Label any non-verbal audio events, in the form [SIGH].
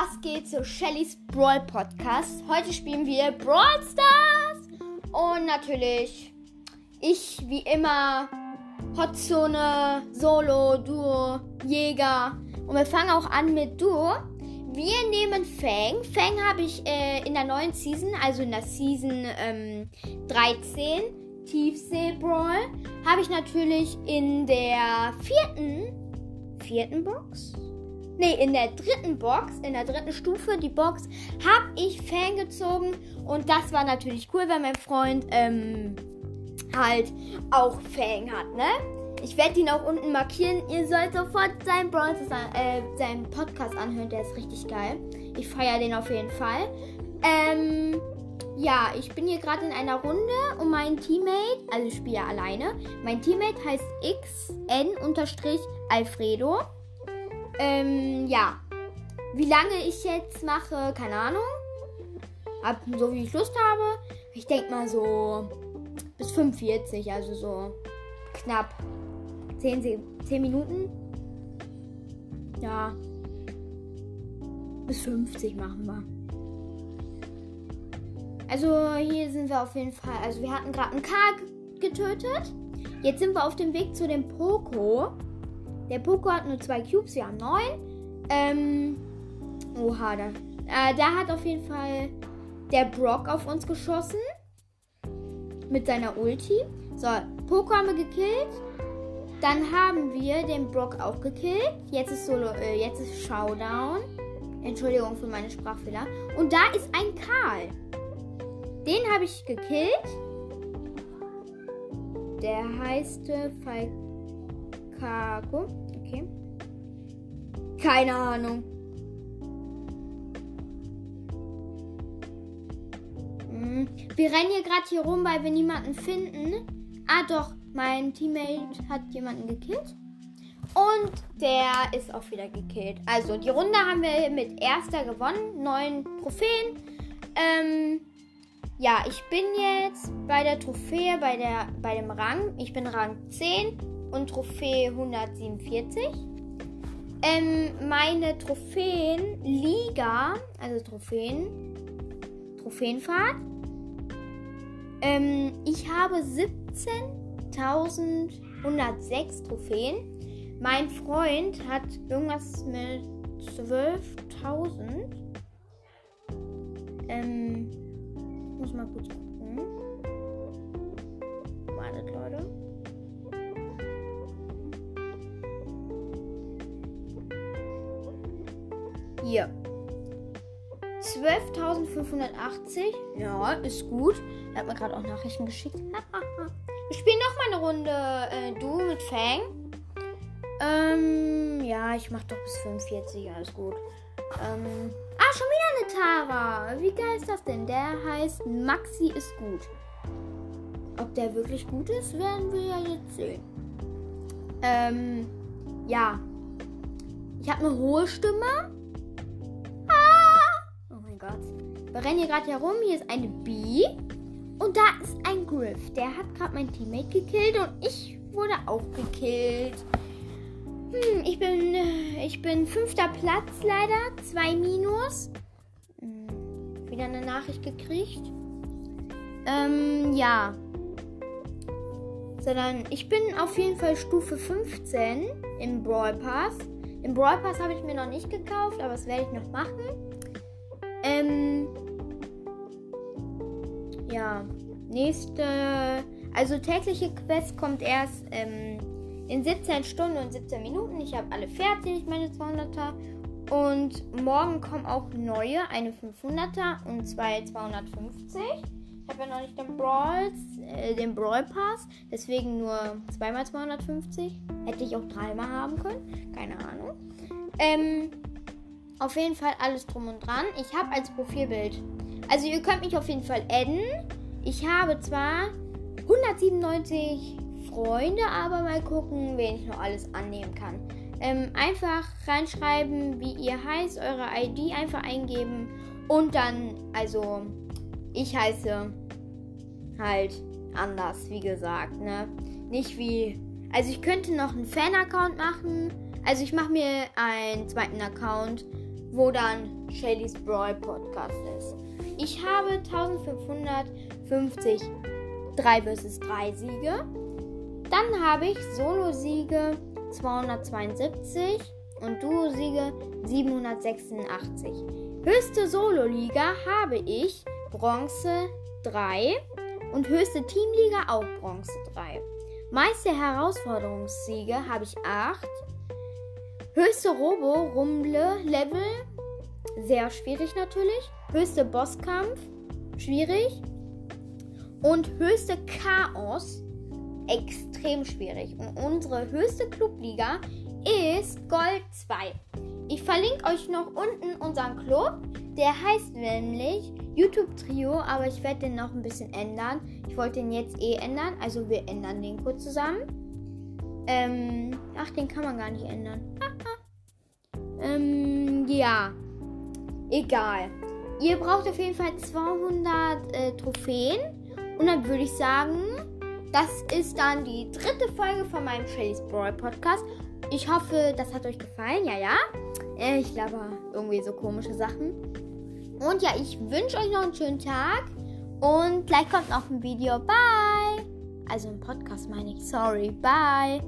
Was geht zu Shellys Brawl Podcast? Heute spielen wir Brawl Stars und natürlich ich wie immer Hotzone, Solo, Duo, Jäger und wir fangen auch an mit Duo. Wir nehmen Fang. Fang habe ich äh, in der neuen Season, also in der Season ähm, 13, Tiefsee Brawl, habe ich natürlich in der vierten, vierten Box nee, in der dritten Box, in der dritten Stufe, die Box, habe ich Fan gezogen. Und das war natürlich cool, weil mein Freund ähm, halt auch Fang hat, ne? Ich werde ihn auch unten markieren. Ihr sollt sofort seinen, Brawl, äh, seinen Podcast anhören, der ist richtig geil. Ich feiere den auf jeden Fall. Ähm, ja, ich bin hier gerade in einer Runde und mein Teammate, also ich spiele alleine, mein Teammate heißt xn-alfredo. Ähm, ja. Wie lange ich jetzt mache, keine Ahnung. Ab, so wie ich Lust habe. Ich denke mal so bis 45, also so knapp 10, 10 Minuten. Ja. Bis 50 machen wir. Also hier sind wir auf jeden Fall. Also wir hatten gerade einen K getötet. Jetzt sind wir auf dem Weg zu dem Poco. Der Poco hat nur zwei Cubes, wir haben neun. Ähm, oha, da, äh, da hat auf jeden Fall der Brock auf uns geschossen. Mit seiner Ulti. So, Poco haben wir gekillt. Dann haben wir den Brock auch gekillt. Jetzt ist Solo, äh, jetzt ist Showdown. Entschuldigung für meine Sprachfehler. Und da ist ein Karl. Den habe ich gekillt. Der heißt Falk Chicago. Okay. Keine Ahnung. Hm. Wir rennen hier gerade hier rum, weil wir niemanden finden. Ah doch, mein Teammate hat jemanden gekillt. Und der ist auch wieder gekillt. Also die Runde haben wir mit erster gewonnen. Neun Trophäen. Ähm, ja, ich bin jetzt bei der Trophäe, bei, der, bei dem Rang. Ich bin Rang 10 und Trophäe 147. Ähm, meine Trophäenliga, also Trophäen, Trophäenfahrt. Ähm, ich habe 17.106 Trophäen. Mein Freund hat irgendwas mit 12.000. Ähm, muss mal kurz gucken. Wartet, Leute. Hier. 12.580. Ja, ist gut. Er hat mir gerade auch Nachrichten geschickt. [LAUGHS] Wir spielen noch mal eine Runde äh, Du mit Fang. Ähm, ja, ich mach doch bis 45. Alles gut. Ähm, ah, schon wieder eine Tara. Wie geil ist das denn? Der heißt Maxi ist gut. Ob der wirklich gut ist, werden wir ja jetzt sehen. Ähm, ja. Ich habe eine hohe Stimme. Wir rennen hier gerade herum. Hier ist eine Bee. Und da ist ein Griff. Der hat gerade mein Teammate gekillt und ich wurde auch gekillt. Hm, ich bin, äh, ich bin fünfter Platz leider. Zwei Minus. Hm, wieder eine Nachricht gekriegt. Ähm, ja. Sondern ich bin auf jeden Fall Stufe 15 im Brawl Pass. Im Brawl Pass habe ich mir noch nicht gekauft, aber das werde ich noch machen. Ja, nächste. Also tägliche Quest kommt erst ähm, in 17 Stunden und 17 Minuten. Ich habe alle fertig, meine 200er. Und morgen kommen auch neue, eine 500er und zwei 250. Ich habe ja noch nicht den Brawl, äh, den Brawl Pass, deswegen nur zweimal 250. Hätte ich auch dreimal haben können, keine Ahnung. Ähm, auf jeden Fall alles drum und dran. Ich habe als Profilbild. Also ihr könnt mich auf jeden Fall adden. Ich habe zwar 197 Freunde, aber mal gucken, wen ich noch alles annehmen kann. Ähm, einfach reinschreiben, wie ihr heißt, eure ID einfach eingeben und dann, also ich heiße halt anders, wie gesagt, ne? Nicht wie, also ich könnte noch einen Fan-Account machen. Also ich mache mir einen zweiten Account wo dann Shellys Brawl Podcast ist. Ich habe 1550 3 vs 3 Siege. Dann habe ich Solo-Siege 272 und Duo-Siege 786. Höchste Solo-Liga habe ich Bronze 3 und höchste Teamliga auch Bronze 3. Meiste Herausforderungssiege habe ich 8. Höchste Robo Rumble Level sehr schwierig natürlich. Höchste Bosskampf schwierig. Und höchste Chaos extrem schwierig. Und unsere höchste Clubliga ist Gold 2. Ich verlinke euch noch unten unseren Club. Der heißt nämlich YouTube Trio, aber ich werde den noch ein bisschen ändern. Ich wollte den jetzt eh ändern, also wir ändern den kurz zusammen. Ähm, ach, den kann man gar nicht ändern. [LAUGHS] ähm, ja. Egal. Ihr braucht auf jeden Fall 200 äh, Trophäen. Und dann würde ich sagen, das ist dann die dritte Folge von meinem Shelly's Brawl Podcast. Ich hoffe, das hat euch gefallen. Ja, ja. Äh, ich glaube, irgendwie so komische Sachen. Und ja, ich wünsche euch noch einen schönen Tag. Und gleich kommt noch ein Video. Bye. Also ein Podcast meine ich. Sorry. Bye.